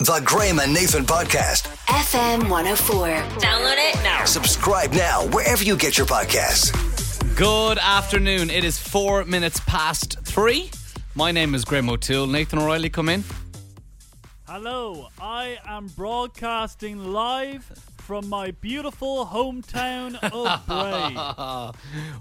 The Graham and Nathan Podcast. FM 104. Download it now. Subscribe now wherever you get your podcasts. Good afternoon. It is four minutes past three. My name is Graham O'Toole. Nathan O'Reilly, come in. Hello, I am broadcasting live from my beautiful hometown of Bray.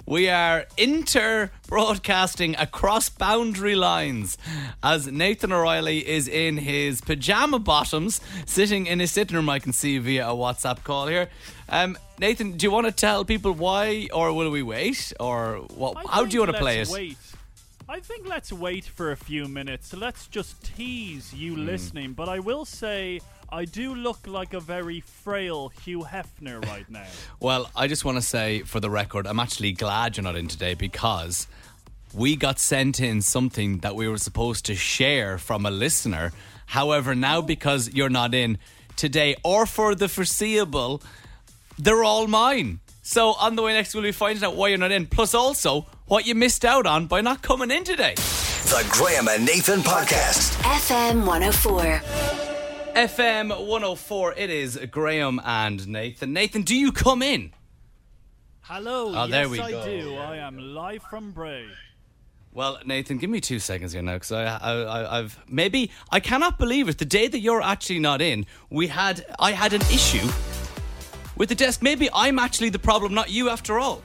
We are inter broadcasting across boundary lines as Nathan O'Reilly is in his pajama bottoms sitting in his sitting room. I can see via a WhatsApp call here. Um, Nathan, do you want to tell people why, or will we wait, or what? How do you want to play it? Wait. I think let's wait for a few minutes. Let's just tease you Hmm. listening. But I will say, I do look like a very frail Hugh Hefner right now. Well, I just want to say for the record, I'm actually glad you're not in today because we got sent in something that we were supposed to share from a listener. However, now oh. because you're not in today or for the foreseeable, they're all mine. So on the way next, we'll be finding out why you're not in. Plus, also what you missed out on by not coming in today. The Graham and Nathan Podcast. FM 104. FM 104. It is Graham and Nathan. Nathan, do you come in? Hello, Oh, yes there we I go. do. I am live from Bray. Well, Nathan, give me two seconds here now, because I, I, I, I've maybe I cannot believe it. The day that you're actually not in, we had I had an issue with the desk. Maybe I'm actually the problem, not you, after all.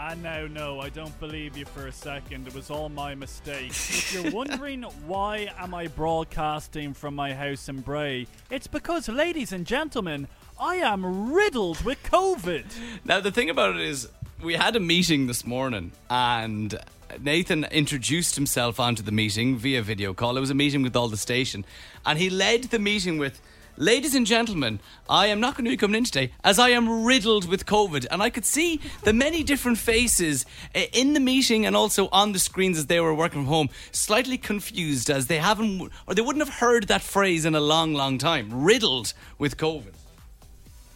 I now know. I don't believe you for a second. It was all my mistake. if you're wondering why am I broadcasting from my house in Bray, it's because, ladies and gentlemen, I am riddled with COVID. Now, the thing about it is, we had a meeting this morning, and Nathan introduced himself onto the meeting via video call. It was a meeting with all the station, and he led the meeting with. Ladies and gentlemen, I am not going to be coming in today as I am riddled with COVID. And I could see the many different faces eh, in the meeting and also on the screens as they were working from home, slightly confused as they haven't, or they wouldn't have heard that phrase in a long, long time. Riddled with COVID.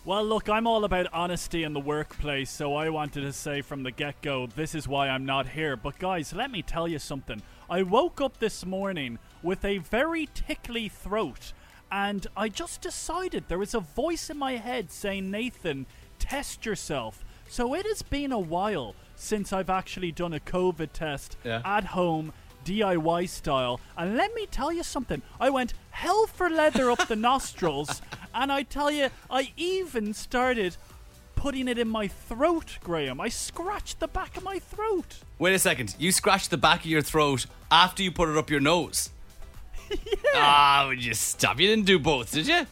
Well, look, I'm all about honesty in the workplace, so I wanted to say from the get go, this is why I'm not here. But, guys, let me tell you something. I woke up this morning with a very tickly throat, and I just decided there was a voice in my head saying, Nathan, test yourself. So it has been a while since I've actually done a COVID test Yeah. at home. DIY style, and let me tell you something. I went hell for leather up the nostrils, and I tell you, I even started putting it in my throat, Graham. I scratched the back of my throat. Wait a second. You scratched the back of your throat after you put it up your nose. Ah, would you stop? You didn't do both, did you?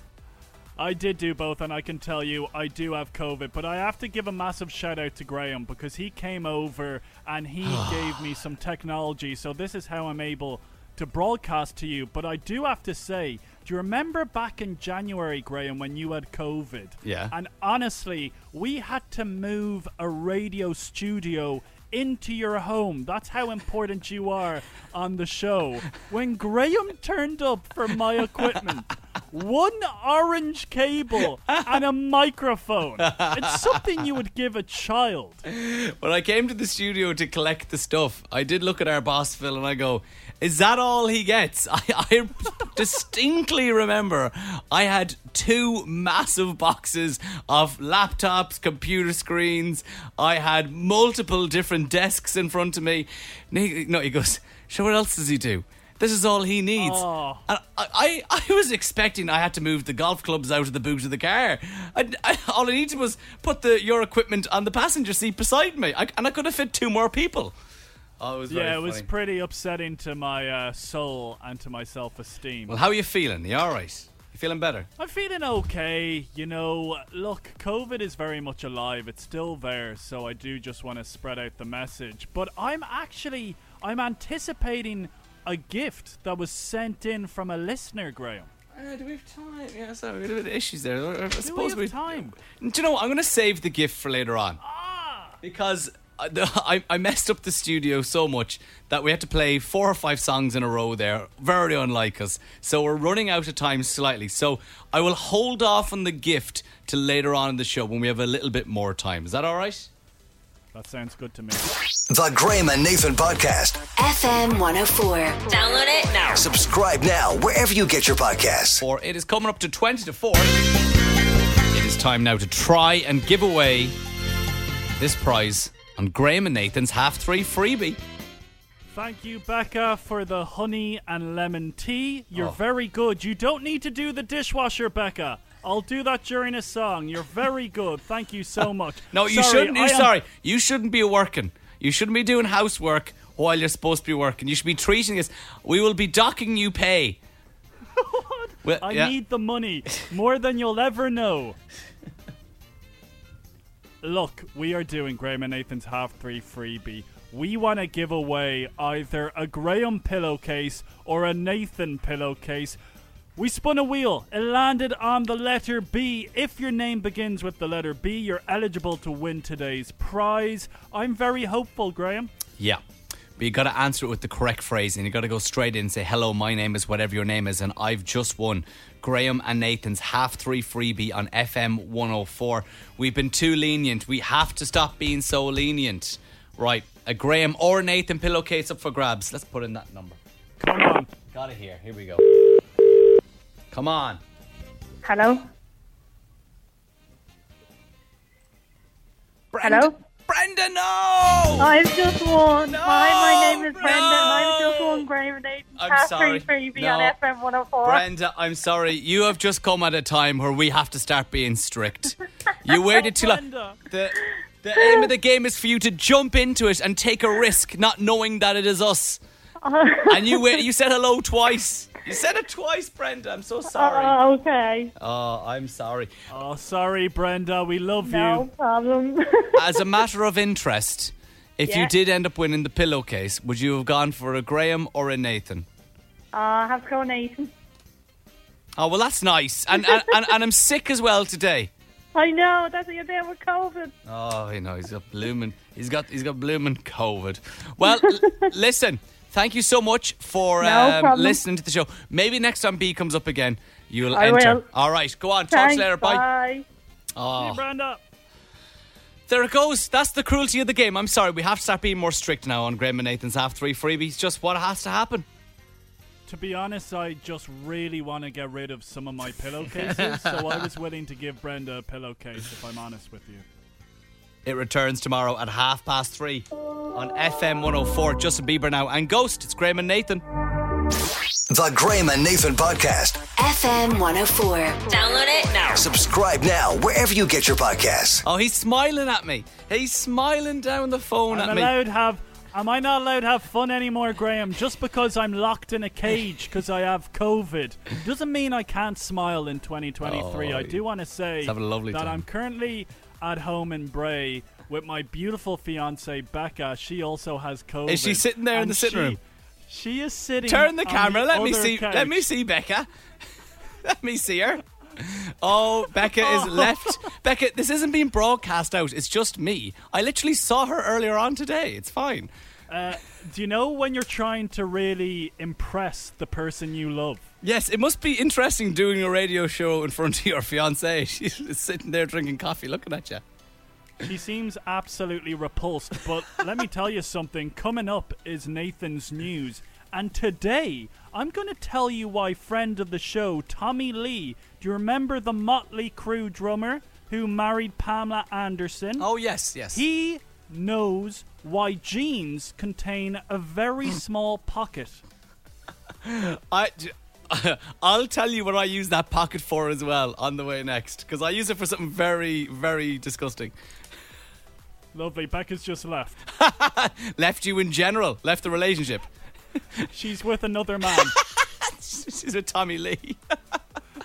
I did do both, and I can tell you I do have COVID. But I have to give a massive shout out to Graham because he came over and he gave me some technology. So this is how I'm able to broadcast to you. But I do have to say, do you remember back in January, Graham, when you had COVID? Yeah. And honestly, we had to move a radio studio into your home. That's how important you are on the show. When Graham turned up for my equipment, one orange cable and a microphone. It's something you would give a child. When I came to the studio to collect the stuff, I did look at our boss Phil and I go, "Is that all he gets?" I, I distinctly remember I had two massive boxes of laptops, computer screens. I had multiple different desks in front of me. He, no, he goes, "So what else does he do?" This is all he needs. Oh. And I, I, I was expecting I had to move the golf clubs out of the boot of the car. I, I, all I needed was put the your equipment on the passenger seat beside me, I, and I could have fit two more people. Oh, it was very Yeah, it was pretty upsetting to my uh, soul and to my self esteem. well, how are you feeling? You all right? You feeling better? I'm feeling okay. You know, look, COVID is very much alive. It's still there, so I do just want to spread out the message. But I'm actually I'm anticipating a gift that was sent in from a listener, Graham. Uh, do we have time? Yeah, sorry, we have issues there. I, I Do we suppose have time? Do you know what? I'm going to save the gift for later on. Ah! because I, the- I, I messed up the studio so much that we had to play four or five songs in a row there. Very unlike us. So we're running out of time slightly. So I will hold off on the gift till later on in the show when we have a little bit more time. Is that all right? That sounds good to me. The Graham and Nathan Podcast. FM 104. Download it now. Subscribe now wherever you get your podcasts. Four. It is coming up to 20 to 4. It is time now to try and give away this prize on Graham and Nathan's half three freebie. Thank you, Becca, for the honey and lemon tea. You're Oh. very good. You don't need to do the dishwasher, Becca. I'll do that during a song. You're very good. Thank you so much. No, you Sorry, shouldn't. I You am- sorry. You shouldn't be working. You shouldn't be doing housework while you're supposed to be working. You should be treating us. We will be docking you pay. Well, I yeah. need the money more than you'll ever know. Look, we are doing Graham and Nathan's half three freebie. We want to give away either a Graham pillowcase or a Nathan pillowcase. We spun a wheel. It landed on the letter B. If your name begins with the letter B, you're eligible to win today's prize. I'm very hopeful, Graham. Yeah. But you got to answer it with the correct phrase, and you got to go straight in and say, "Hello, my name is whatever your name is, and I've just won Graham and Nathan's half three freebie on FM 104." We've been too lenient. We have to stop being so lenient. Right, a Graham or Nathan pillowcase up for grabs. Let's put in that number. Come on. Got it here. Here we go. Come on. Hello? Hello? Brenda, no! I've just won. No, Hi, my name is Brenda, and I've just won Graham I'm sorry. freebie No. on FM 104. Brenda, I'm sorry. You have just come at a time where we have to start being strict. You waited too long. The, the aim of the game is for you to jump into it and take a risk, not knowing that it is us. and you wait. You said hello twice. You said it twice, Brenda. I'm so sorry. Oh, okay. Oh, I'm sorry. Oh, sorry, Brenda. We love No you. No problem. As a matter of interest, if you did end up winning the pillowcase, would you have gone for a Graham or a Nathan? uh, I have to go Nathan. Oh well, that's nice. And and, and, and I'm sick as well today. I know, that's what you're doing with COVID. Oh, you know, he's got blooming. He's got he's got blooming COVID. Well, l- listen. Thank you so much for No um, listening to the show. Maybe next time B comes up again, you'll I enter. will. All right, go on. Talk to you later. Bye. bye. Oh, Brenda. there it goes. That's the cruelty of the game. I'm sorry. We have to start being more strict now on Graham and Nathan's half three freebies. Just what has to happen. To be honest, I just really want to get rid of some of my pillowcases, so I was willing to give Brenda a pillowcase, if I'm honest with you. It returns tomorrow at half past three on FM 104. Justin Bieber now and Ghost. It's Graham and Nathan. The Graham and Nathan Podcast. FM 104. Download it now. Subscribe now wherever you get your podcasts. Oh, he's smiling at me. He's smiling down the phone I'm at me. allowed have. Am I not allowed to have fun anymore, Graham? Just because I'm locked in a cage because I have COVID doesn't mean I can't smile in 2023. Oh, I do want to say he's having a lovely that time. I'm currently at home in Bray with my beautiful fiance Becca. She also has COVID. Is she sitting there in the sitting she- room? She is sitting. Turn the camera. let me see. couch. Let me see Becca. let me see her. Oh, Becca is left. Becca, this isn't being broadcast out. It's just me. I literally saw her earlier on today. It's fine. Uh, do you know when you're trying to really impress the person you love? Yes, it must be interesting doing a radio show in front of your fiance. She's sitting there drinking coffee, looking at you. She seems absolutely repulsed, but let me tell you something. Coming up is Nathan's news. And today, I'm going to tell you why friend of the show, Tommy Lee, do you remember the Motley Crue drummer who married Pamela Anderson? Oh yes, yes. He knows why jeans contain a very small pocket. I, I'll tell you what I use that pocket for as well on the way next because I use it for something very, very disgusting. Lovely, Becca's just left. Left you in general, left the relationship. She's with another man. She's with Tommy Lee.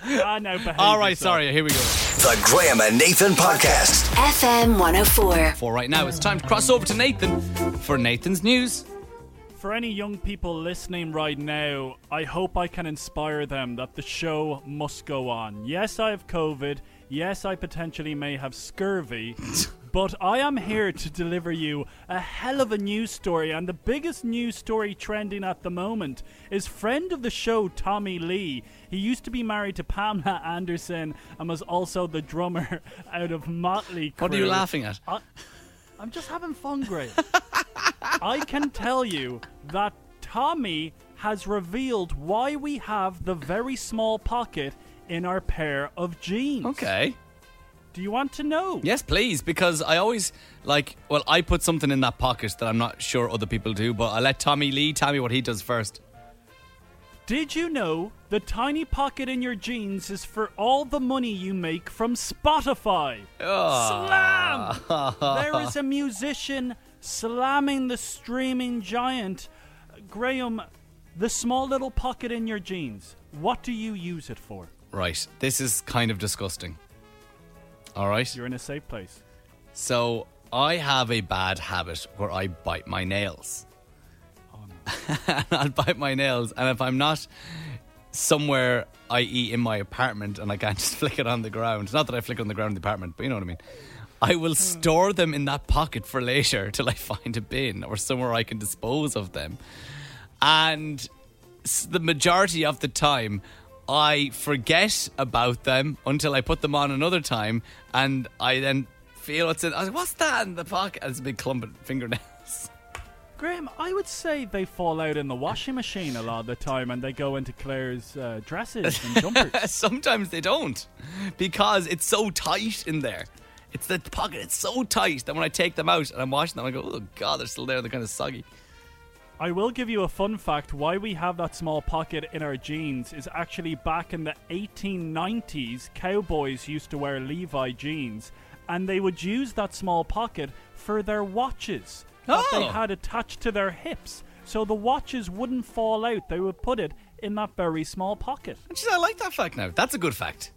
Now All right, yourself. sorry, here we go. The Graham and Nathan Podcast. FM 104. For right now, it's time to cross over to Nathan for Nathan's news. For any young people listening right now, I hope I can inspire them that the show must go on. Yes, I have COVID. Yes, I potentially may have scurvy. but I am here to deliver you a hell of a news story. And the biggest news story trending at the moment is friend of the show, Tommy Lee. He used to be married to Pamela Anderson and was also the drummer out of Motley Crue. What are you laughing at? I'm just having fun, Graham. I can tell you that Tommy has revealed why we have the very small pocket in our pair of jeans. Okay. Do you want to know? Yes, please, because I always like. Well, I put something in that pocket that I'm not sure other people do, but I let Tommy Lee tell me what he does first. Did you know the tiny pocket in your jeans is for all the money you make from Spotify? Slam! Ah. there is a musician slamming the streaming giant. Graham, the small little pocket in your jeans, what do you use it for? Right, this is kind of disgusting. All right. You're in a safe place. So I have a bad habit where I bite my nails. Oh, and I'll bite my nails, and if I'm not somewhere, i.e., in my apartment, and I can't just flick it on the ground, not that I flick it on the ground in the apartment, but you know what I mean. I will hmm. store them in that pocket for later till I find a bin or somewhere I can dispose of them. And the majority of the time, I forget about them until I put them on another time, and I then feel what's in. I was like, "What's that in the pocket?" And it's a big clump of fingernails. Graham, I would say they fall out in the washing machine a lot of the time and they go into Claire's uh, dresses and jumpers. Sometimes they don't because it's so tight in there. It's the pocket. It's so tight that when I take them out and I'm washing them, I go, "Oh God, they're still there. They're kind of soggy." I will give you a fun fact. Why we have that small pocket in our jeans is actually back in the 1890s, cowboys used to wear Levi jeans, and they would use that small pocket for their watches that they Oh. had attached to their hips. So the watches wouldn't fall out. They would put it in that very small pocket. Jeez, I like that fact now. That's a good fact.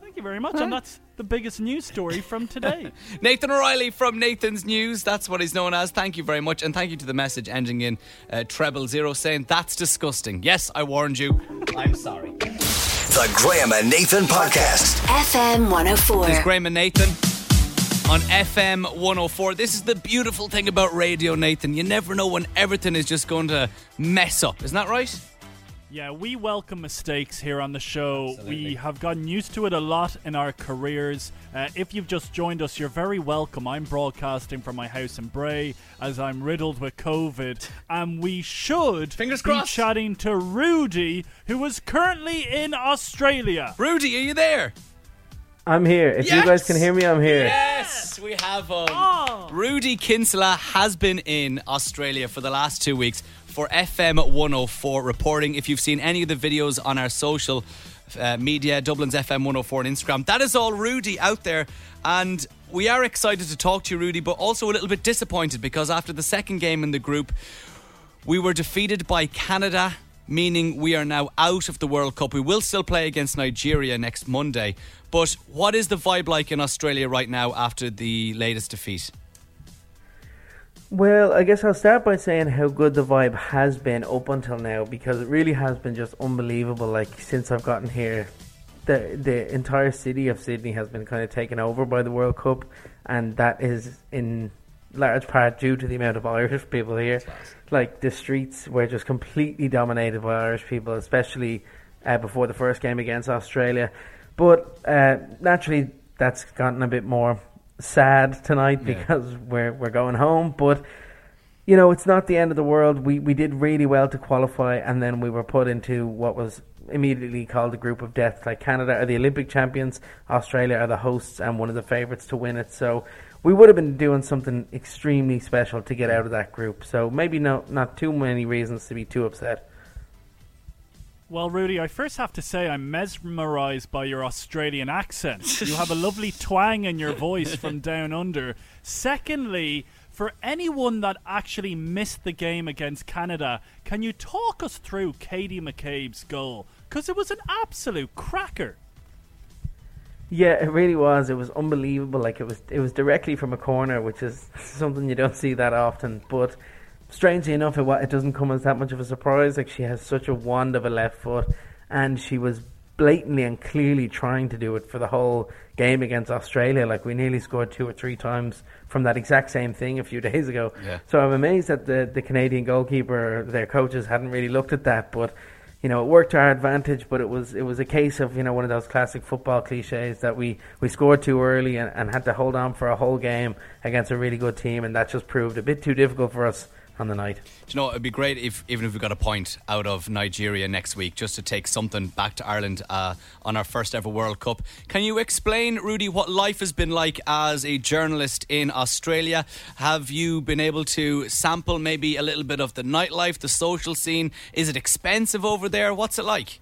Thank you very much. And that's the biggest news story from today. Nathan O'Reilly from Nathan's News. That's what he's known as. Thank you very much. And thank you to the message ending in uh, treble zero saying, That's disgusting. Yes, I warned you. I'm sorry. The Graham and Nathan Podcast. FM 104. It's Graham and Nathan on FM 104. This is the beautiful thing about radio, Nathan. You never know when everything is just going to mess up. Isn't that right? Yeah, we welcome mistakes here on the show. We have gotten used to it a lot in our careers. Uh, if you've just joined us, you're very welcome. I'm broadcasting from my house in Bray as I'm riddled with COVID, and we should Fingers be crossed. chatting to Rudi, who is currently in Australia. Rudi, are you there? I'm here. If you guys can hear me, I'm here. Yes, we have um, Oh. Rudi Kinsella has been in Australia for the last two weeks for FM 104 reporting. If you've seen any of the videos on our social uh, media, Dublin's FM 104 on Instagram, that is all Rudi out there. And we are excited to talk to you, Rudi, but also a little bit disappointed because after the second game in the group, we were defeated by Canada, meaning we are now out of the World Cup. We will still play against Nigeria next Monday. But what is the vibe like in Australia right now after the latest defeat? Well, I guess I'll start by saying how good the vibe has been up until now because it really has been just unbelievable. Like since I've gotten here, the the entire city of Sydney has been kind of taken over by the World Cup, and that is in large part due to the amount of Irish people here. Like the streets were just completely dominated by Irish people, especially uh, before the first game against Australia. But uh, naturally, that's gotten a bit more sad tonight because we're we're going home. But you know, it's not the end of the world. We we did really well to qualify, and then we were put into what was immediately called the group of death. Like Canada are the Olympic champions, Australia are the hosts, and one of the favourites to win it. So we would have been doing something extremely special to get out of that group. So maybe no, not too many reasons to be too upset. Well, Rudi, I first have to say I'm mesmerized by your Australian accent. You have a lovely twang in your voice from down under. Secondly, for anyone that actually missed the game against Canada, can you talk us through Katie McCabe's goal? Because it was an absolute cracker. Yeah, it really was. It was unbelievable. Like it was, it was directly from a corner, which is something you don't see that often. But strangely enough, it it doesn't come as that much of a surprise. Like she has such a wand of a left foot, and she was blatantly and clearly trying to do it for the whole game against Australia. Like we nearly scored two or three times from that exact same thing a few days ago. Yeah. So I'm amazed that the the Canadian goalkeeper, their coaches hadn't really looked at that, but. you know, it worked to our advantage, but it was it was a case of you know one of those classic football cliches that we, we scored too early and, and had to hold on for a whole game against a really good team, and that just proved a bit too difficult for us on the night. Do you know, it'd be great if even if we got a point out of Nigeria next week, just to take something back to Ireland uh, on our first ever World Cup. Can you explain, Rudi, what life has been like as a journalist in Australia? Have you been able to sample maybe a little bit of the nightlife, the social scene? Is it expensive over there? What's it like?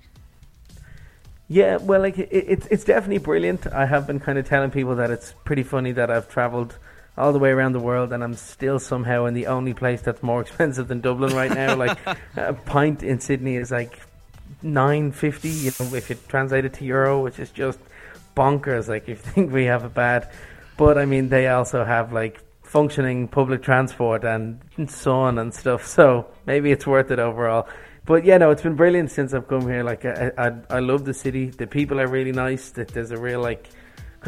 Yeah, well, like it, it's it's definitely brilliant. I have been kind of telling people that it's pretty funny that I've travelled all the way around the world and I'm still somehow in the only place that's more expensive than Dublin right now. like a pint in Sydney is like nine fifty. You know, if you translate it to euro, which is just bonkers. Like if you think we have it bad, but I mean they also have like functioning public transport and sun and stuff. So maybe it's worth it overall. But yeah, no, it's been brilliant since I've come here. Like I, I, I love the city. The people are really nice. That there's a real like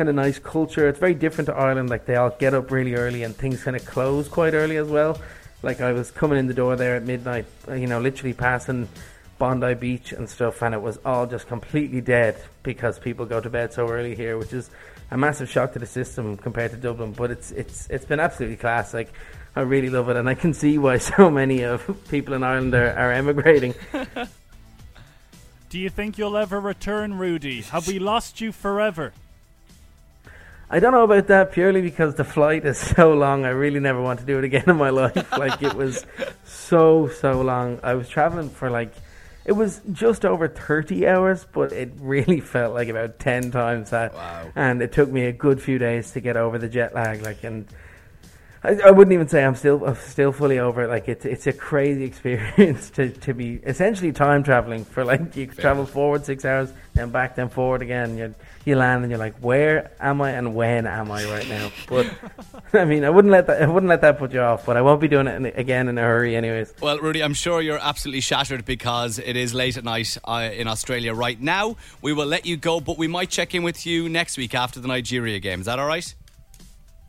kind of nice culture. It's very different to Ireland. Like they all get up really early and things kind of close quite early as well. Like I was coming in the door there at midnight, uh, you know, literally passing Bondi Beach and stuff, and it was all just completely dead because people go to bed so early here, which is a massive shock to the system compared to Dublin. But it's it's it's been absolutely class. Like I really love it, and I can see why so many of people in Ireland are, are emigrating. Do you think you'll ever return, Rudi? Have we lost you forever? I don't know about that purely because the flight is so long. I really never want to do it again in my life. like it was so so long. I was traveling for like it was just over 30 hours, but it really felt like about 10 times that. Wow. And it took me a good few days to get over the jet lag like and I, I wouldn't even say I'm still I'm still fully over it. Like it's it's a crazy experience to, to be essentially time traveling for like you travel forward six hours, then back, then forward again. You you land and you're like, where am I and when am I right now? But I mean, I wouldn't let that I wouldn't let that put you off. But I won't be doing it in, again in a hurry, anyways. Well, Rudi, I'm sure you're absolutely shattered because it is late at night uh, in Australia right now. We will let you go, but we might check in with you next week after the Nigeria game. Is that all right?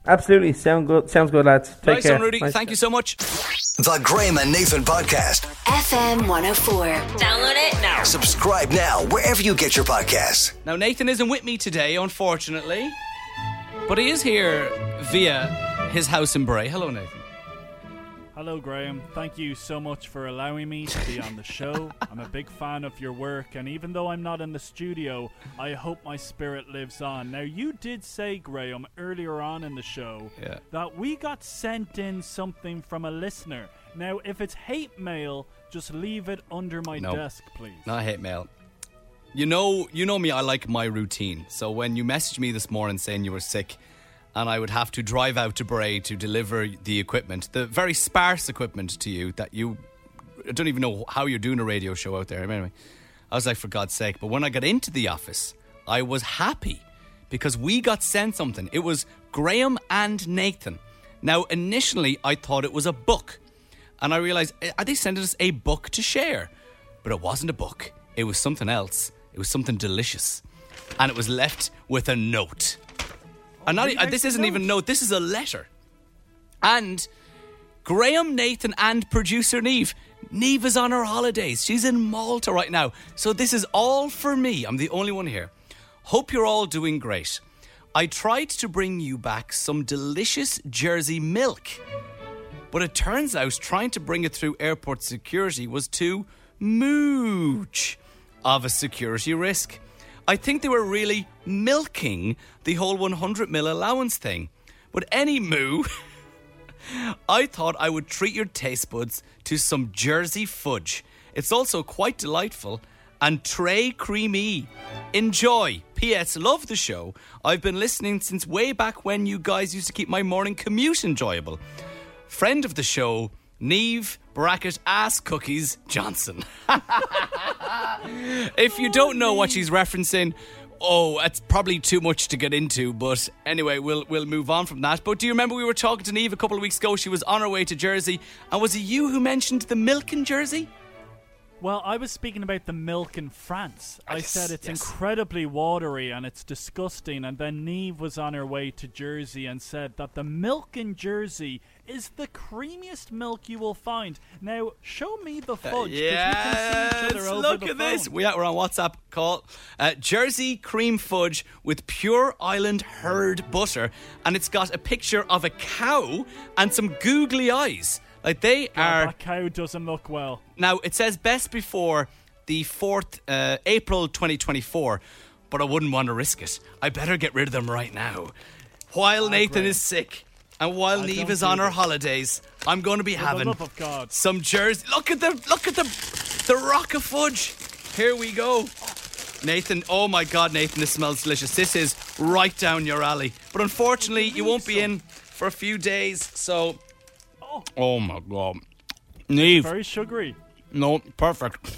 Absolutely, sound good. Sounds good, lads. Take nice care. one, Rudi. Nice- Thank you so much. The Graham and Nathan Podcast. FM 104. Download it now. Subscribe now wherever you get your podcasts. Now, Nathan isn't with me today, unfortunately, but he is here via his house in Bray. Hello, Nathan. Hello, Graham. Thank you so much for allowing me to be on the show. I'm a big fan of your work, and even though I'm not in the studio, I hope my spirit lives on. Now, you did say, Graham, earlier on in the show Yeah. that we got sent in something from a listener. Now, if it's hate mail, just leave it under my No. desk, please. Not hate mail. You know, you know me. I like my routine. So when you messaged me this morning saying you were sick, and I would have to drive out to Bray to deliver the equipment, the very sparse equipment to you that you I don't even know how you're doing a radio show out there. Anyway, I was like, for God's sake. But when I got into the office, I was happy because we got sent something. It was Graham and Nathan. Now, initially, I thought it was a book. And I realized, eh, are they sending us a book to share? But it wasn't a book, it was something else. It was something delicious. And it was left with a note. And not, uh, this isn't even a note, this is a letter. And Graham, Nathan, and producer Neve. Neve is on her holidays. She's in Malta right now. So this is all for me. I'm the only one here. Hope you're all doing great. I tried to bring you back some delicious Jersey milk. But it turns out trying to bring it through airport security was too mooch of a security risk. I think they were really milking the whole 100 mil allowance thing. But any moo, I thought I would treat your taste buds to some Jersey fudge. It's also quite delightful and tray creamy. Enjoy. P.S. Love the show. I've been listening since way back when you guys used to keep my morning commute enjoyable. Friend of the show, Neve bracket ass cookies Johnson. if you don't know what she's referencing, oh, it's probably too much to get into. But anyway, we'll we'll move on from that. But do you remember we were talking to Neve a couple of weeks ago? She was on her way to Jersey, and was it you who mentioned the milk in Jersey? Well, I was speaking about the milk in France. I yes, said it's yes. incredibly watery and it's disgusting. And then Neve was on her way to Jersey and said that the milk in Jersey is the creamiest milk you will find. Now, show me the fudge. 'cause we can see each other Yes, over look at this. We are, we're on WhatsApp call. Uh, Jersey cream fudge with pure island herd butter, and it's got a picture of a cow and some googly eyes. Like they God, are that cow doesn't look well. now. It says best before the fourth uh, April 2024, but I wouldn't want to risk it. I better get rid of them right now. While Nathan Graham. is sick. And while I Neve is on her this. holidays, I'm going to be For having love of God. some Jersey. Look at the look at the the rock of fudge. Here we go. Nathan, oh my God, Nathan, this smells delicious. This is right down your alley. But unfortunately, you won't be in for a few days. So, oh my God, Neve, Very sugary. no, perfect.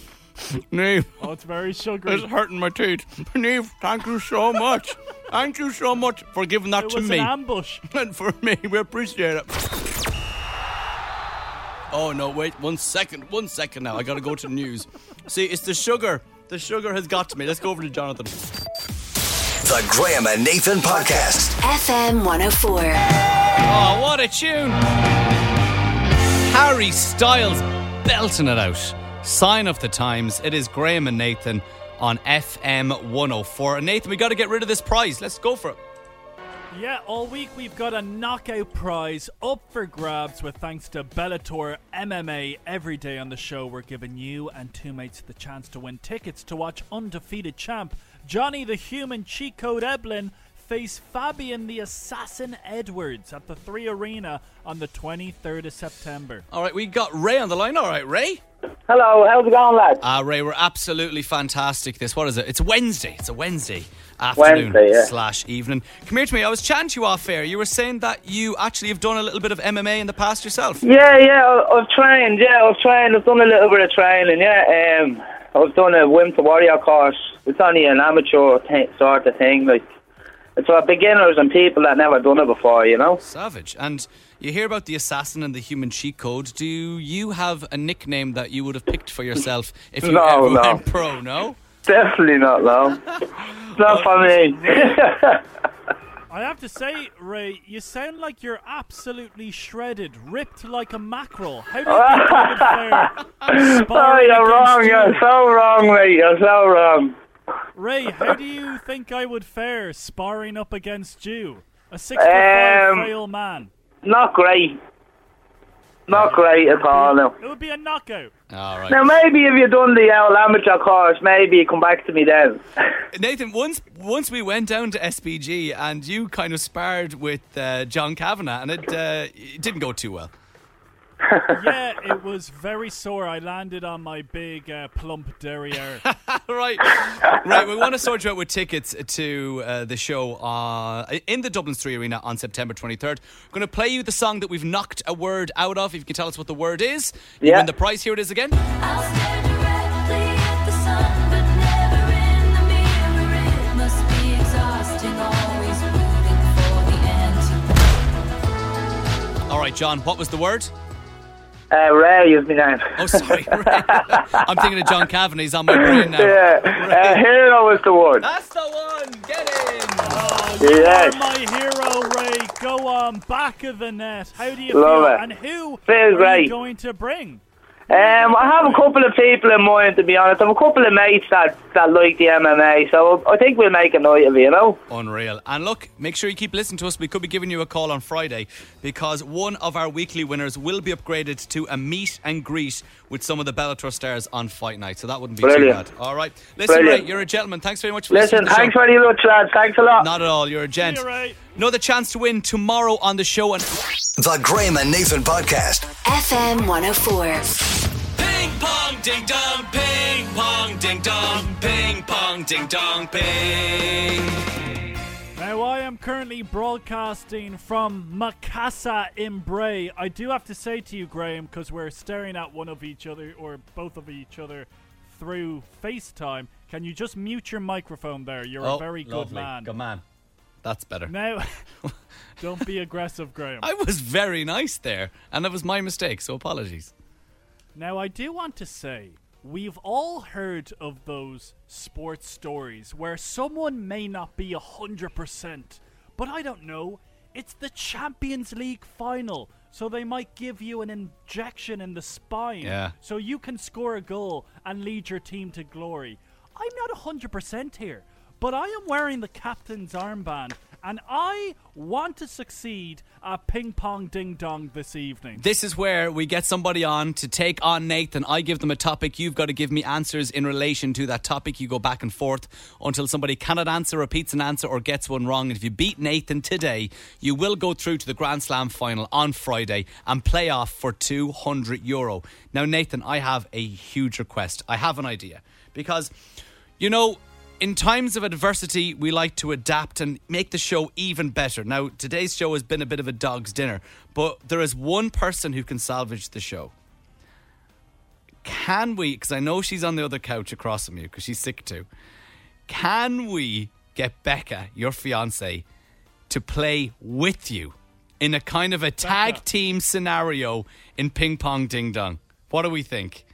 Neve, Oh, it's very sugary. it's hurting my teeth. Neve, thank you so much. Thank you so much for giving that It to was me an ambush. and for me. We appreciate it. Oh no, wait one second, one second now. I gotta go to the news. See, it's the sugar. The sugar has got to me. Let's go over to Jonathan. The Graham and Nathan Podcast. FM 104. Oh, what a tune! Harry Styles belting it out. Sign of the times. It is Graham and Nathan on FM 104. And Nathan, we got to get rid of this prize. Let's go for it. Yeah, all week we've got a knockout prize up for grabs with thanks to Bellator MMA. Every day on the show, we're giving you and two mates the chance to win tickets to watch undefeated champ Johnny the Human Code Eblen face Fabian the Assassin Edwards at the Three Arena on the 23rd of September. All right, we got Ray on the line. All right, Ray. Hello, how's it going, lads? Uh, Ray, we're absolutely fantastic. This, what is it? It's Wednesday. It's a Wednesday afternoon Wednesday, yeah. slash evening. Come here to me. I was chatting to you off air. You were saying that you actually have done a little bit of MMA in the past yourself. Yeah, yeah, I- I've trained, yeah, I've trained, I've done a little bit of training, yeah. Um, I've done a Wimp to Warrior course. It's only an amateur th- sort of thing, like, it's for beginners and people that never done it before, you know? Savage. And you hear about the assassin and the human cheat code. Do you have a nickname that you would have picked for yourself if you No, ever no. went pro? No. Definitely not, no. it's not for me. I have to say, Ray, you sound like you're absolutely shredded, ripped like a mackerel. How do you think I would fare? oh, sparring you're wrong, you? you're so wrong, mate, you're so wrong. Ray, how do you think I would fare sparring up against you? A six foot five Um, frail man. Not great. Not great at all, no. It would be a knockout. All right. Now, maybe if you've done the old amateur course, maybe you come back to me then. Nathan, once once we went down to SBG and you kind of sparred with uh, John Kavanagh and it, uh, it didn't go too well. Yeah, it was very sore. I landed on my big uh, plump derriere. right, right. We want to sort you out with tickets to uh, the show uh, in the Dublin Three Arena on September 23rd. We're going to play you the song that we've knocked a word out of. If you can tell us what the word is, you Yeah. win the prize. Here it is again. I'll stare directly at the sun, but never in the mirror. It must be exhausting, always rooting for the anti. All right, John. What was the word? Uh, Ray is my name. Oh, sorry. I'm thinking of John Kavanagh. He's on my brain now. Yeah, uh, hero is the word. That's the one. Get in. Oh, you Yes. are my hero, Ray. Go on, back of the net. How do you Love feel? it. And who Feels are great. you going to bring? Um, I have a couple of people in mind, to be honest. I have a couple of mates that, that like the MMA, so I think we'll make a night of it, you know? Unreal. And look, make sure you keep listening to us. We could be giving you a call on Friday because one of our weekly winners will be upgraded to a meet and greet with some of the Bellator stars on fight night. So that wouldn't be Brilliant. too bad. All right. Listen, Brilliant. Ray, you're a gentleman. Thanks very much for Listen, listening to thanks show. very much, lads. Thanks a lot. Not at all. You're a gent. See you, Ray. Another chance to win tomorrow on the show. And The Graham and Nathan Podcast. FM 104. Ping pong ding dong, ping pong ding dong, ping pong ding dong, ping. Now, I am currently broadcasting from Macassa in Bray. I do have to say to you, Graham, because we're staring at one of each other, or both of each other, through FaceTime. Can you just mute your microphone there? You're a oh, very good man. Good man. That's better. Now, don't be aggressive, Graham. I was very nice there, and that was my mistake. So apologies. Now, I do want to say we've all heard of those sports stories where someone may not be 100%, but I don't know, it's the Champions League final, so they might give you an injection in the spine Yeah. so you can score a goal and lead your team to glory. I'm not 100% here, but I am wearing the captain's armband and I want to succeed at ping pong ding dong this evening. This is where we get somebody on to take on Nathan. I give them a topic. You've got to give me answers in relation to that topic. You go back and forth until somebody cannot answer, repeats an answer, or gets one wrong. And if you beat Nathan today, you will go through to the Grand Slam final on Friday and play off for 200 euro. Now, Nathan, I have a huge request. I have an idea. Because, you know, in times of adversity, we like to adapt and make the show even better. Now, today's show has been a bit of a dog's dinner, but there is one person who can salvage the show. Can we, because I know she's on the other couch across from you because she's sick too, can we get Becca, your fiance, to play with you in a kind of a tag Becca. team scenario in Ping Pong Ding Dong? What do we think?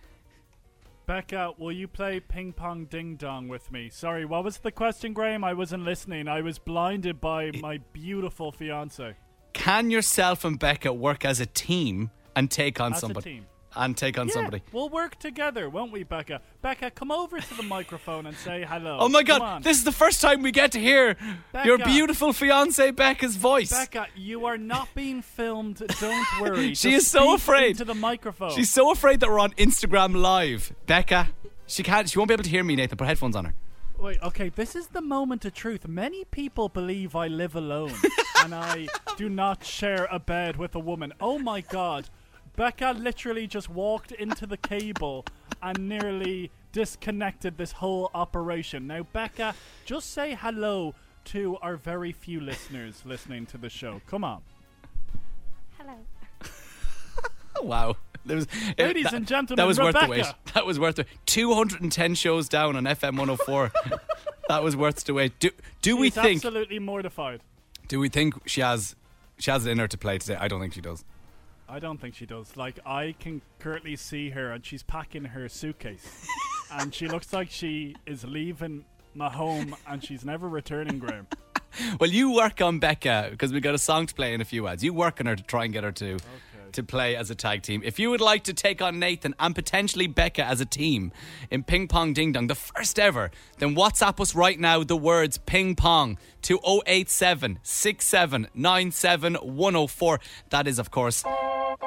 Becca, will you play ping pong ding dong with me? Sorry, what was the question, Graham? I wasn't listening. I was blinded by my beautiful fiance. Can yourself and Becca work as a team and take on As somebody? And take on Yeah, somebody. We'll work together, won't we, Becca? Becca, come over to the microphone and say hello. Oh my Come god, on. this is the first time we get to hear your beautiful fiance Becca's voice. Becca, you are not being filmed. Don't worry. She Just is so afraid. into the microphone. She's so afraid that we're on Instagram live. Becca, she can't she won't be able to hear me, Nathan. Put headphones on her. Wait, okay, this is the moment of truth. Many people believe I live alone and I do not share a bed with a woman. Oh my god. Becca literally just walked into the cable and nearly disconnected this whole operation. Now, Becca, just say hello to our very few listeners listening to the show. Come on. Hello. Wow. There was, eh, Ladies that- and gentlemen, that was worth the wait. That was worth the 210 shows down on FM 104. that was worth the wait. Do do we think absolutely mortified. do we think she has she has it in her to play today? I don't think she does. I don't think she does. Like I can currently see her, and she's packing her suitcase, and she looks like she is leaving my home, and she's never returning. Graham. Well, you work on Becca because we got a song to play in a few ads. You work on her to try and get her to to play as a tag team. If you would like to take on Nathan and potentially Becca as a team in Ping Pong Ding Dong, the first ever, then WhatsApp us right now the words Ping Pong to 087 6797 104. That is, of course,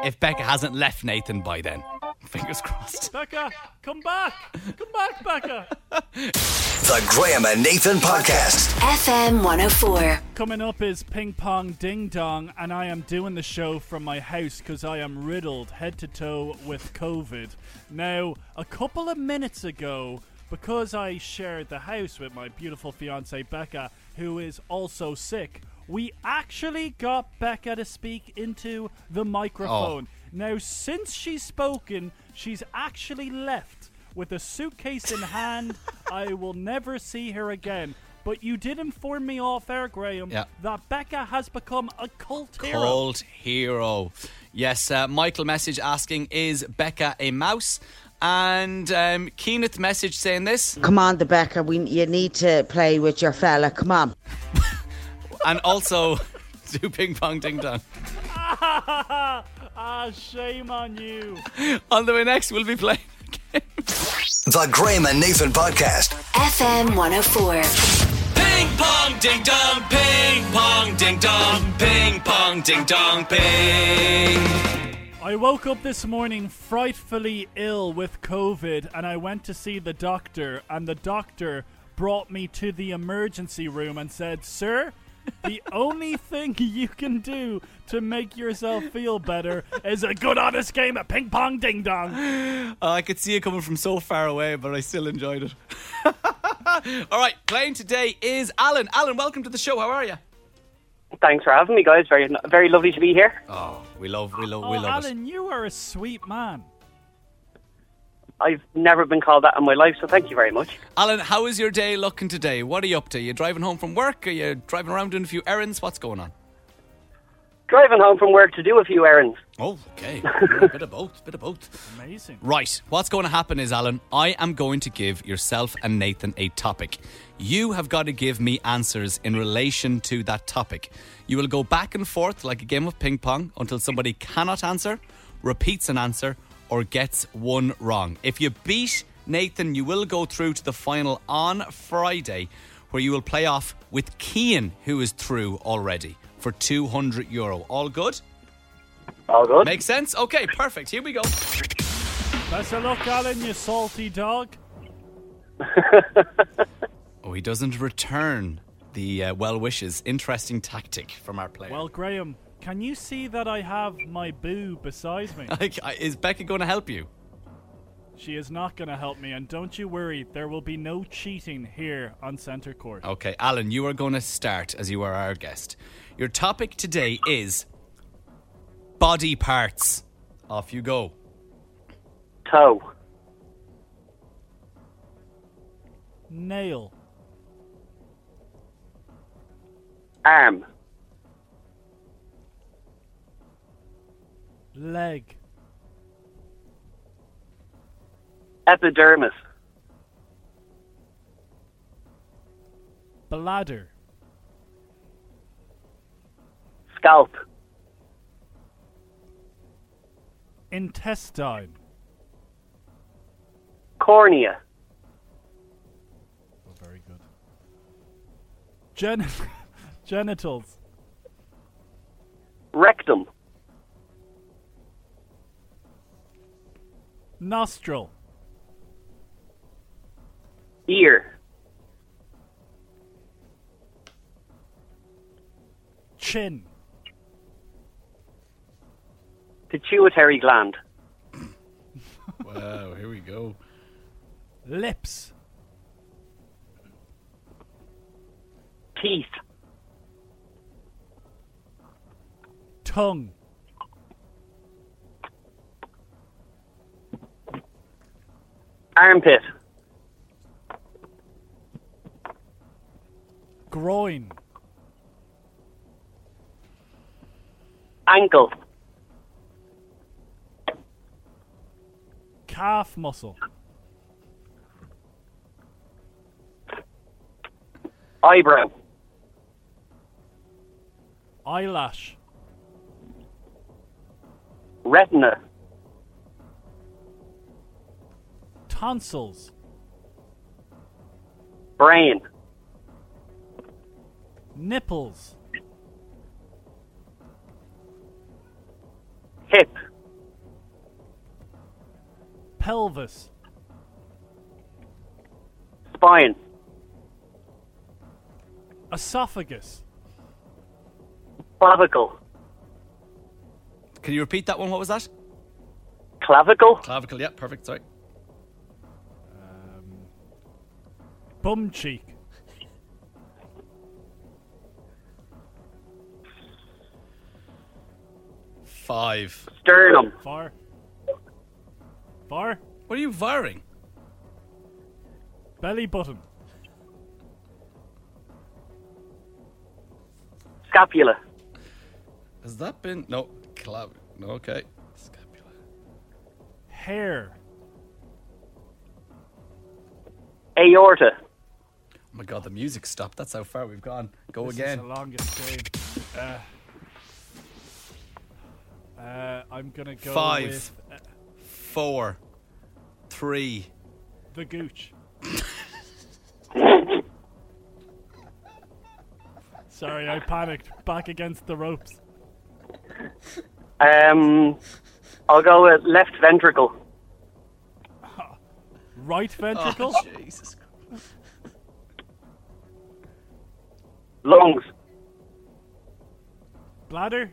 if Becca hasn't left Nathan by then. Fingers crossed. Becca, come back, come back, Becca. The Graham and Nathan Podcast. FM 104. Coming up is Ping Pong Ding Dong, and I am doing the show from my house because I am riddled head to toe with COVID. Now, a couple of minutes ago, because I shared the house with my beautiful fiance Becca, who is also sick, we actually got Becca to speak into the microphone. Now, since she's spoken, she's actually left with a suitcase in hand. I will never see her again. But you did inform me off air, Graham, Yeah. that Becca has become a cult hero. Cult hero. Yes, uh, Michael message asking, is Becca a mouse? And um, Keeneth message saying this. Come on, the Becca. We you need to play with your fella. Come on. And also, do ping pong ding dong. ah, shame on you. On the way next, we'll be playing. The Graham and Nathan Podcast. FM 104. Ping pong ding dong, ping pong ding dong, ping pong ding dong, ping. I woke up this morning frightfully ill with COVID and I went to see the doctor and the doctor brought me to the emergency room and said, "Sir, the only thing you can do to make yourself feel better is a good honest game of ping pong ding dong." Oh, I could see it coming from so far away, but I still enjoyed it. All right, playing today is Alan. Alan, welcome to the show. How are you? Thanks for having me, guys. Very, very lovely to be here. Oh, we love, we love, Oh, we love it. Alan, you are a sweet man. I've never been called that in my life, so thank you very much. Alan, how is your day looking today? What are you up to? Are you driving home from work? Are you driving around doing a few errands? What's going on? Driving home from work to do a few errands. Oh, okay. a bit of both. Bit of both. Amazing. Right. What's going to happen is, Alan, I am going to give yourself and Nathan a topic. You have got to give me answers in relation to that topic. You will go back and forth like a game of ping pong until somebody cannot answer, repeats an answer, or gets one wrong. If you beat Nathan, you will go through to the final on Friday, where you will play off with Kean, who is through already, for 200 euro. All good? All good. Makes sense? Okay, perfect. Here we go. Best of luck, Alan, you salty dog. Oh, he doesn't return the uh, well wishes. Interesting tactic from our player. Well, Graham, can you see that I have my boo beside me? Is Becca going to help you? she is not going to help me, and don't you worry, there will be no cheating here on Centre Court. Okay, Alan, you are going to start as you are our guest. Your topic today is body parts. Off you go. Toe. Nail. Arm. Leg. Epidermis. Bladder. Scalp. Intestine. Cornea. Oh, very good. Gen- genitals. Rectum. Nostril. Ear. Chin. Pituitary gland. Wow, here we go. Lips. Teeth. Tongue. Armpit. Groin. Ankle. Calf muscle. Eyebrow. Eyelash. Retina. Tonsils. Brain. Nipples. Hip. Pelvis. Spine. Esophagus. Clavicle. Can you repeat that one? What was that? Clavicle. Clavicle, yeah, perfect. Sorry. Bum cheek. Five. Sternum. Far. Far. What are you firing? Belly button. Scapula. Has that been. No, clav. No, okay. Scapula. Hair. Aorta. Oh my god, the music stopped. That's how far we've gone. Go This again. Is the longest game. Uh, uh, I'm gonna go Five. with uh, Four. Three. the gooch. Sorry, I panicked. Back against the ropes. Um, I'll go with left ventricle. Right ventricle. Oh, Jesus. Lungs. Bladder.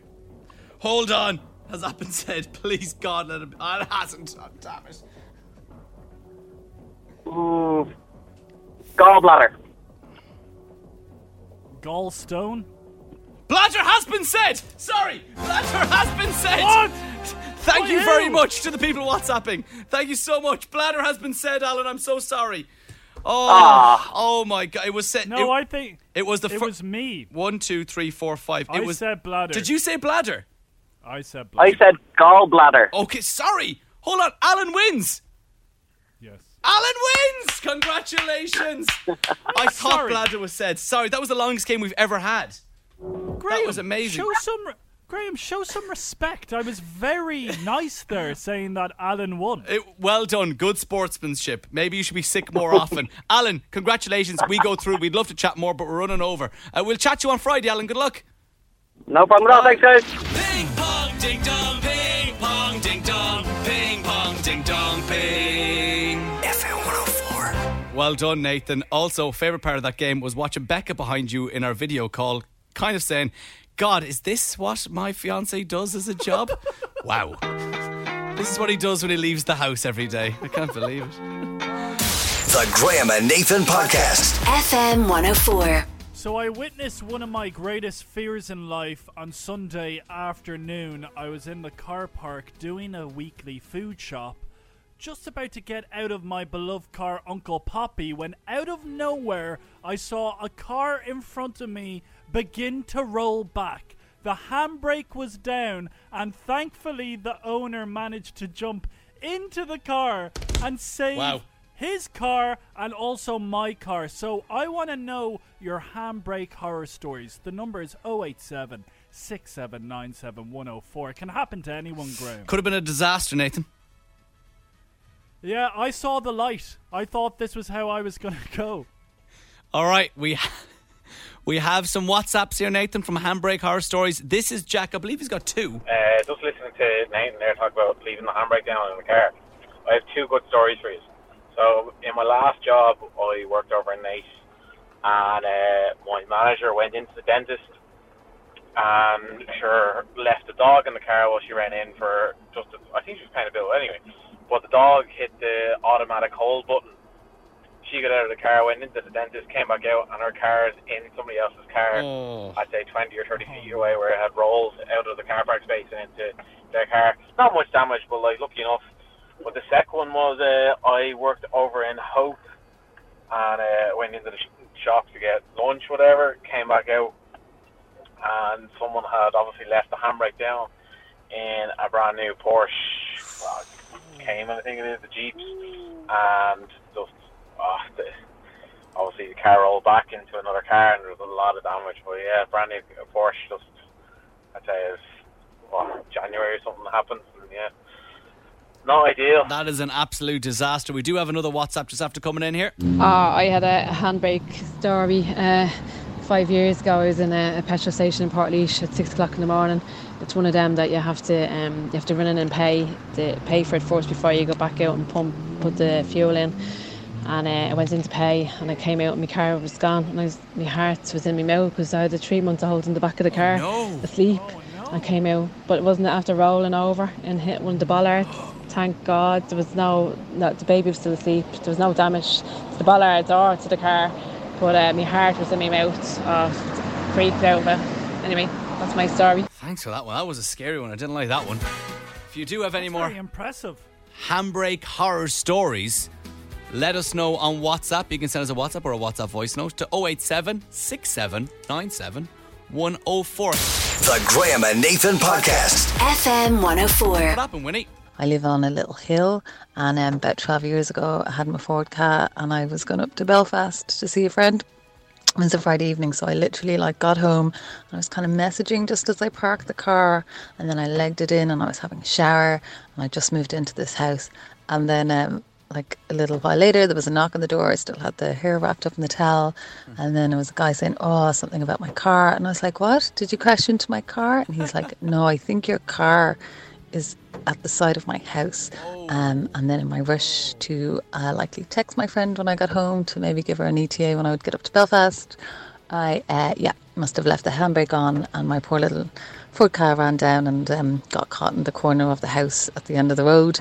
Hold on. Has that been said? Please, God, let it. Oh, it hasn't. Oh, damn it. Mm, gallbladder. Gallstone. Bladder has been said. Sorry, bladder has been said. What? Thank By you very who? much to the people WhatsApping. Thank you so much. Bladder has been said, Alan. I'm so sorry. Oh, Ah. oh my God! It was said. No, it, I think it was the it fir- was me. one, two, three, four, five. I it was. said bladder. Did you say bladder? I said bladder. I said gallbladder. Okay, sorry. Hold on. Alan wins. yes. Alan wins! Congratulations! I thought Sorry. bladder was said. Sorry, that was the longest game we've ever had. Graham, was amazing. Show some, re- Graham, show some respect. I was very nice there, saying that Alan won. It- well done. Good sportsmanship. Maybe you should be sick more often. Alan, congratulations. We go through. We'd love to chat more, but we're running over. Uh, we'll chat to you on Friday, Alan. Good luck. No problem at all. Thanks, guys. Ping pong ding dong, ping pong ding dong, ping pong ding dong, ping. FM 104. Well done, Nathan. Also, favourite part of that game was watching Becca behind you in our video call, kind of saying, God, is this what my fiance does as a job? wow. This is what he does when he leaves the house every day. I can't believe it. The Graham and Nathan Podcast. FM 104. So I witnessed one of my greatest fears in life on Sunday afternoon. I was in the car park doing a weekly food shop, just about to get out of my beloved car Uncle Poppy when out of nowhere I saw a car in front of me begin to roll back. The handbrake was down and thankfully the owner managed to jump into the car and save Wow. his car and also my car. So I want to know your handbrake horror stories. The number is 087 6797 104. It can happen to anyone, Graham. Could have been a disaster, Nathan. Yeah, I saw the light. I thought this was how I was going to go. All right, we we have some WhatsApps here, Nathan, from Handbrake Horror Stories. This is Jack. I believe he's got two. Uh, just listening to Nathan there talk about leaving the handbrake down in the car. I have two good stories for you. So, in my last job, I worked over in overnight, and uh, my manager went into the dentist and sure left the dog in the car while she ran in for just. A, I think she was paying a bill anyway. But the dog hit the automatic hold button. She got out of the car, went into the dentist, came back out, and her car is in somebody else's car. Oh. I'd say 20 or 30 feet away where it had rolled out of the car park space and into their car. Not much damage, but like lucky enough. But the second one was uh, I worked over in Hope and uh, went into the sh- shop to get lunch, whatever. Came back out and someone had obviously left the handbrake down in a brand new Porsche uh, Cayman, I think it is, the Jeeps, and just oh, the, obviously the car rolled back into another car and there was a lot of damage. But yeah, brand new Porsche, just I'd say it's what, January or something happened, and yeah, not ideal. That is an absolute disaster. We do have another WhatsApp just after coming in here. Uh, I had a handbrake story uh, five years ago. I was in a, a petrol station in Portlaoise at six o'clock in the morning. It's one of them that you have to um, you have to run in and pay to pay for it first before you go back out and pump put the fuel in. And uh, I went in to pay, and I came out, and my car was gone, and I was, my heart was in my mouth because I had the three months old in the back of the car, asleep. I came out, but it wasn't after rolling over and hit one of the bollards. Thank God there was no, no the baby was still asleep. There was no damage to the bollards or to the car, but uh, my heart was in my mouth. Oh, freaked out. But anyway, that's my story. Thanks for that one. That was a scary one. I didn't like that one. If you do have any more Very impressive. handbrake horror stories, let us know on WhatsApp. You can send us a WhatsApp or a WhatsApp voice note to 087 6797 104. The Graham and Nathan Podcast. FM 104. What happened, Winnie? I live on a little hill, and um, about 12 years ago, I had my Ford car, and I was going up to Belfast to see a friend. It was a Friday evening, so I literally like got home and I was kind of messaging just as I parked the car, and then I legged it in, and I was having a shower, and I just moved into this house, and then um, like a little while later, there was a knock on the door. I still had the hair wrapped up in the towel, and then there was a guy saying, "Oh, something about my car," and I was like, "What? Did you crash into my car?" And he's like, "No, I think your car." is at the side of my house. Um, and then in my rush to uh, likely text my friend when I got home to maybe give her an ETA when I would get up to Belfast, I, uh, yeah, must have left the handbrake on and my poor little Ford car ran down and um, got caught in the corner of the house at the end of the road.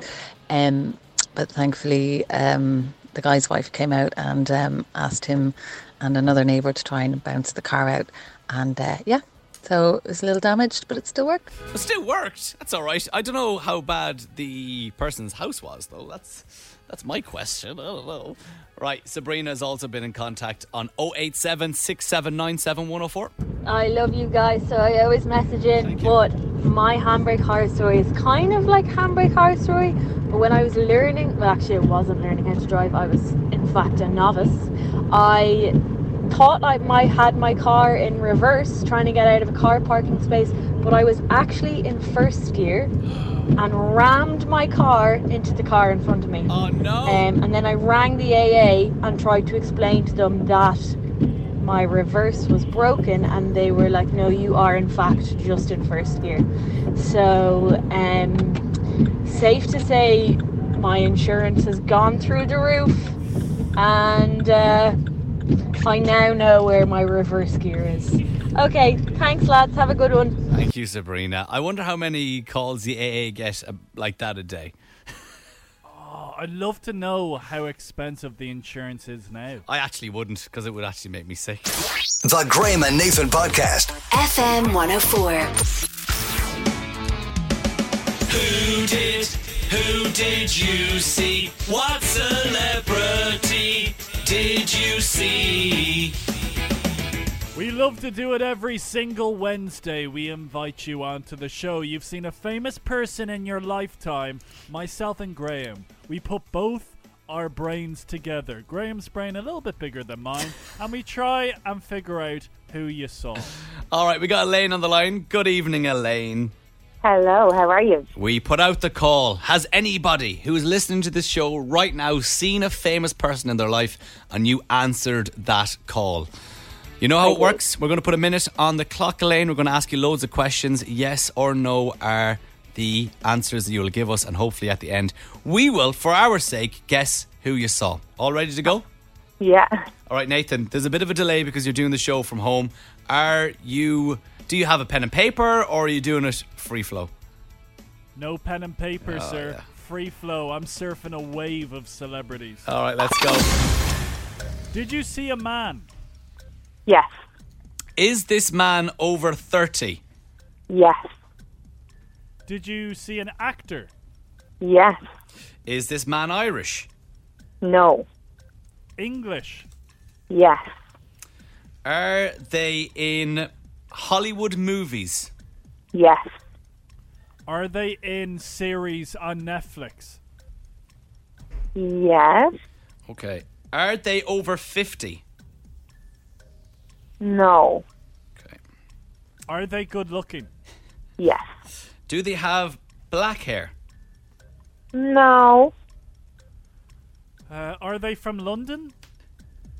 Um, but thankfully, um, the guy's wife came out and um, asked him and another neighbour to try and bounce the car out. And uh, yeah, so it was a little damaged, but it still worked. It still worked. That's all right. I don't know how bad the person's house was, though. That's that's my question. I don't know. Right, Sabrina has also been in contact on 087 6797 104. I love you guys, so I always message in. But my handbrake horror story is kind of like handbrake horror story, but when I was learning, well, actually, I wasn't learning how to drive. I was, in fact, a novice. I thought I might had my car in reverse, trying to get out of a car parking space, but I was actually in first gear and rammed my car into the car in front of me. Oh no! Um, and then I rang the AA and tried to explain to them that my reverse was broken, and they were like, "No, you are in fact just in first gear." So, um, safe to say, my insurance has gone through the roof, and uh, I now know where my reverse gear is. Okay, thanks, lads. Have a good one. Thank you, Sabrina. I wonder how many calls the AA get uh, like that a day. I'd love to know how expensive the insurance is now. I actually wouldn't because it would actually make me sick. The Graham and Nathan Podcast. FM 104. Who did, who did you see? What celebrity did you see? We love to do it every single Wednesday. We invite you onto the show. You've seen a famous person in your lifetime, myself and Graham. We put both our brains together. Graham's brain a little bit bigger than mine, and we try and figure out who you saw. All right, we got Elaine on the line. Good evening, Elaine. Hello, how are you? We put out the call. Has anybody who is listening to this show right now seen a famous person in their life and you answered that call? You know how it works? We're going to put a minute on the clock, Elaine. We're going to ask you loads of questions. Yes or no are the answers that you'll give us, and hopefully at the end, we will, for our sake, guess who you saw. All ready to go? Yeah. All right, Nathan. There's a bit of a delay because you're doing the show from home. Are you? Do you have a pen and paper, or are you doing it free flow? No pen and paper, Oh, sir. yeah. Free flow. I'm surfing a wave of celebrities. All right, let's go. Did you see a man? Yes. Is this man over 30? Yes. Did you see an actor? Yes. Is this man Irish? No. English? Yes. Are they in Hollywood movies? Yes. Are they in series on Netflix? Yes. Okay. Are they over 50? No. Okay. Are they good looking? Yes. Do they have black hair? No. Uh, are they from London?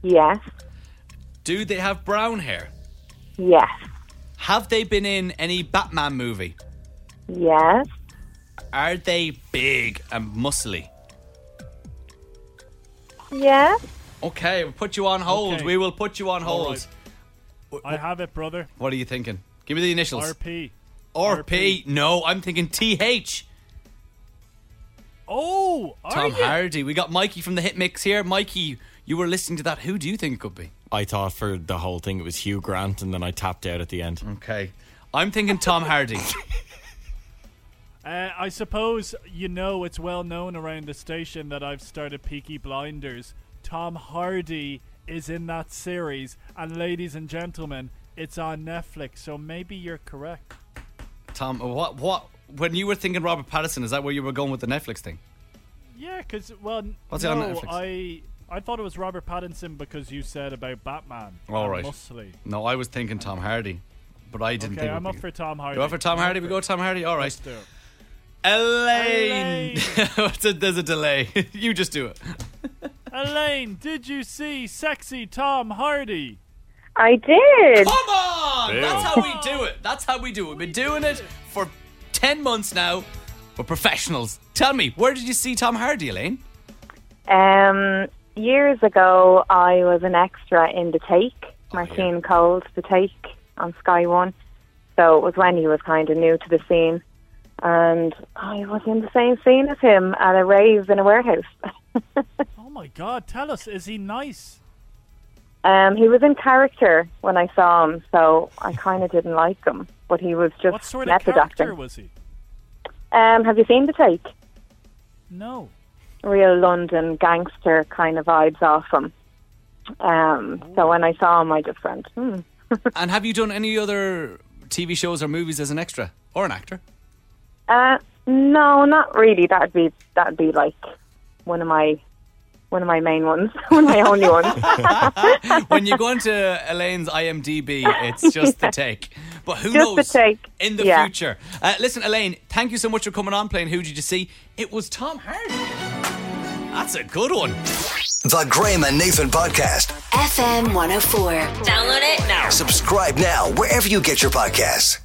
Yes. Do they have brown hair? Yes. Have they been in any Batman movie? Yes. Are they big and muscly? Yes. Okay, we'll put you on hold. Okay. We will put you on All hold. Right. I have it, brother. What are you thinking? Give me the initials. RP. RP. No, I'm thinking TH. Oh, Tom you? Hardy. We got Mikey from the Hit Mix here. Mikey, you were listening to that. Who do you think it could be? I thought for the whole thing it was Hugh Grant, and then I tapped out at the end. Okay. I'm thinking Tom Hardy. Uh, I suppose you know it's well known around the station that I've started Peaky Blinders. Tom Hardy is in that series, and ladies and gentlemen, it's on Netflix. So maybe you're correct. Tom, what? What? When you were thinking Robert Pattinson, is that where you were going with the Netflix thing? Yeah, because well, n- What's it no, on Netflix? I I thought it was Robert Pattinson because you said about Batman. All right, and muscly. No, I was thinking Tom Hardy, but I didn't Okay, think. it I'm up for Tom Hardy. You up for Tom Hardy? We go Tom Hardy. All right. Let's do it. Elaine. What's There's a delay. you just do it. Elaine, did you see sexy Tom Hardy? I did. Come on! That's how we do it. That's how we do it. We've been doing it for 10 months now. We're professionals. Tell me, where did you see Tom Hardy, Elaine? Um, years ago, I was an extra in The Take, Martina Cole's The Take on Sky One. So it was when he was kind of new to the scene. And I was in the same scene as him at a rave in a warehouse. Oh my God! Tell us, is he nice? Um, he was in character when I saw him, so I kind of didn't like him. But he was just What sort of character acting. was he? Um, have you seen The Take? No. real London gangster kind of vibes off him. Um, so when I saw him, I just went, hmm. and have you done any other TV shows or movies as an extra? or an actor? Uh, no, not really. That'd be that'd be like one of my one of my main ones, one of my only ones. when you go into Elaine's IMDb, it's just the take. But who Just the knows take. in the Yeah. future? Uh, listen, Elaine, thank you so much for coming on playing Who Did You See? It was Tom Hardy. That's a good one. The Graham and Nathan Podcast. FM 104. Download it now. Subscribe now wherever you get your podcasts.